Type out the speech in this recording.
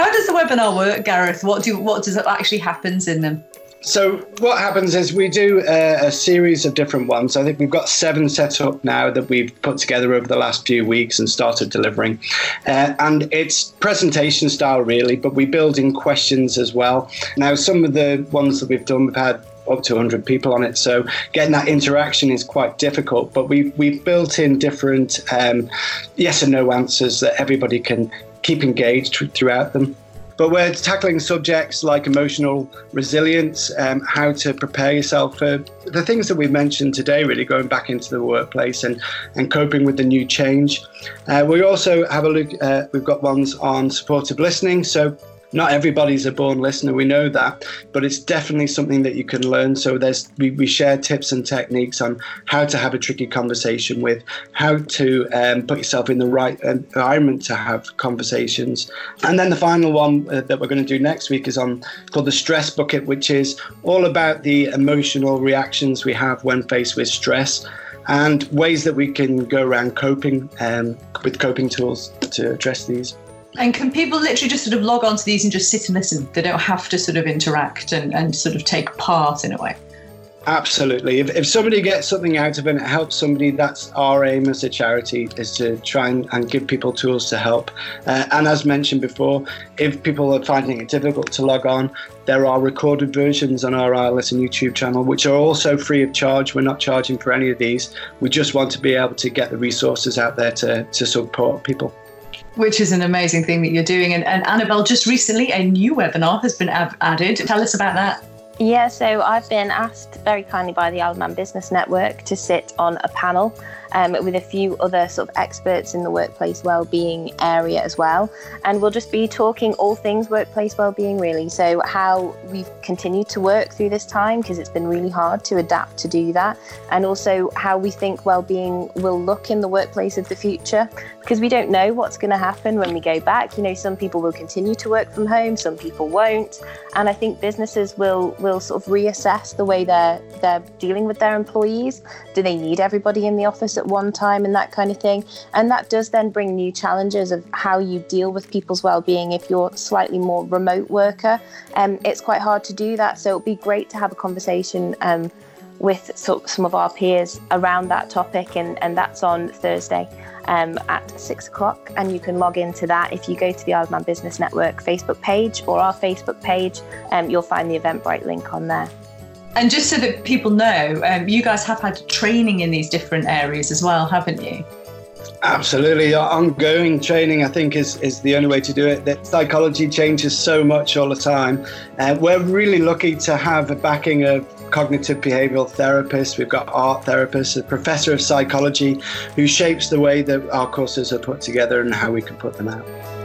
how does the webinar work, Gareth? What do what does actually happens in them? So what happens is we do a, a, series of different ones. I think we've got seven set up now that we've put together over the last few weeks and started delivering. Uh, and it's presentation style really, but we build in questions as well. Now some of the ones that we've done, we've had up to 100 people on it. So getting that interaction is quite difficult. But we've, we've built in different um, yes and no answers that everybody can keep engaged throughout them. But we're tackling subjects like emotional resilience, um, how to prepare yourself for the things that we've mentioned today, really going back into the workplace and, and coping with the new change. Uh, we also have a look, uh, we've got ones on supportive listening. So not everybody's a born listener, we know that, but it's definitely something that you can learn. So there's we, we share tips and techniques on how to have a tricky conversation with, how to um, put yourself in the right environment to have conversations, and then the final one uh, that we're going to do next week is on called the stress bucket, which is all about the emotional reactions we have when faced with stress and ways that we can go around coping um, with coping tools to address these. And can people literally just sort of log onto these and just sit and listen? They don't have to sort of interact and, and sort of take part in a way. Absolutely. If, if somebody gets something out of it and it helps somebody, that's our aim as a charity is to try and, and give people tools to help. Uh, and as mentioned before, if people are finding it difficult to log on, there are recorded versions on our ILS and YouTube channel, which are also free of charge. We're not charging for any of these. We just want to be able to get the resources out there to, to support people which is an amazing thing that you're doing. And, and Annabelle, just recently a new webinar has been ab- added. Tell us about that. Yeah, so I've been asked very kindly by the Isle of Man Business Network to sit on a panel um, with a few other sort of experts in the workplace well-being area as well. And we'll just be talking all things workplace well-being really. So how we've continued to work through this time because it's been really hard to adapt to do that, and also how we think well-being will look in the workplace of the future because we don't know what's going to happen when we go back. You know, some people will continue to work from home, some people won't, and I think businesses will will sort of reassess the way they're they're dealing with their employees. Do they need everybody in the office at one time and that kind of thing? And that does then bring new challenges of how you deal with people's well-being if you're slightly more remote worker. Um, it's quite hard to do that, so it'd be great to have a conversation. Um, with some of our peers around that topic, and, and that's on Thursday um, at six o'clock. And you can log into that if you go to the Isle of Man Business Network Facebook page or our Facebook page. Um, you'll find the Eventbrite link on there. And just so that people know, um, you guys have had training in these different areas as well, haven't you? Absolutely. Ongoing training, I think, is, is the only way to do it. That psychology changes so much all the time. Uh, we're really lucky to have a backing of cognitive behavioral therapists, we've got art therapists, a professor of psychology who shapes the way that our courses are put together and how we can put them out.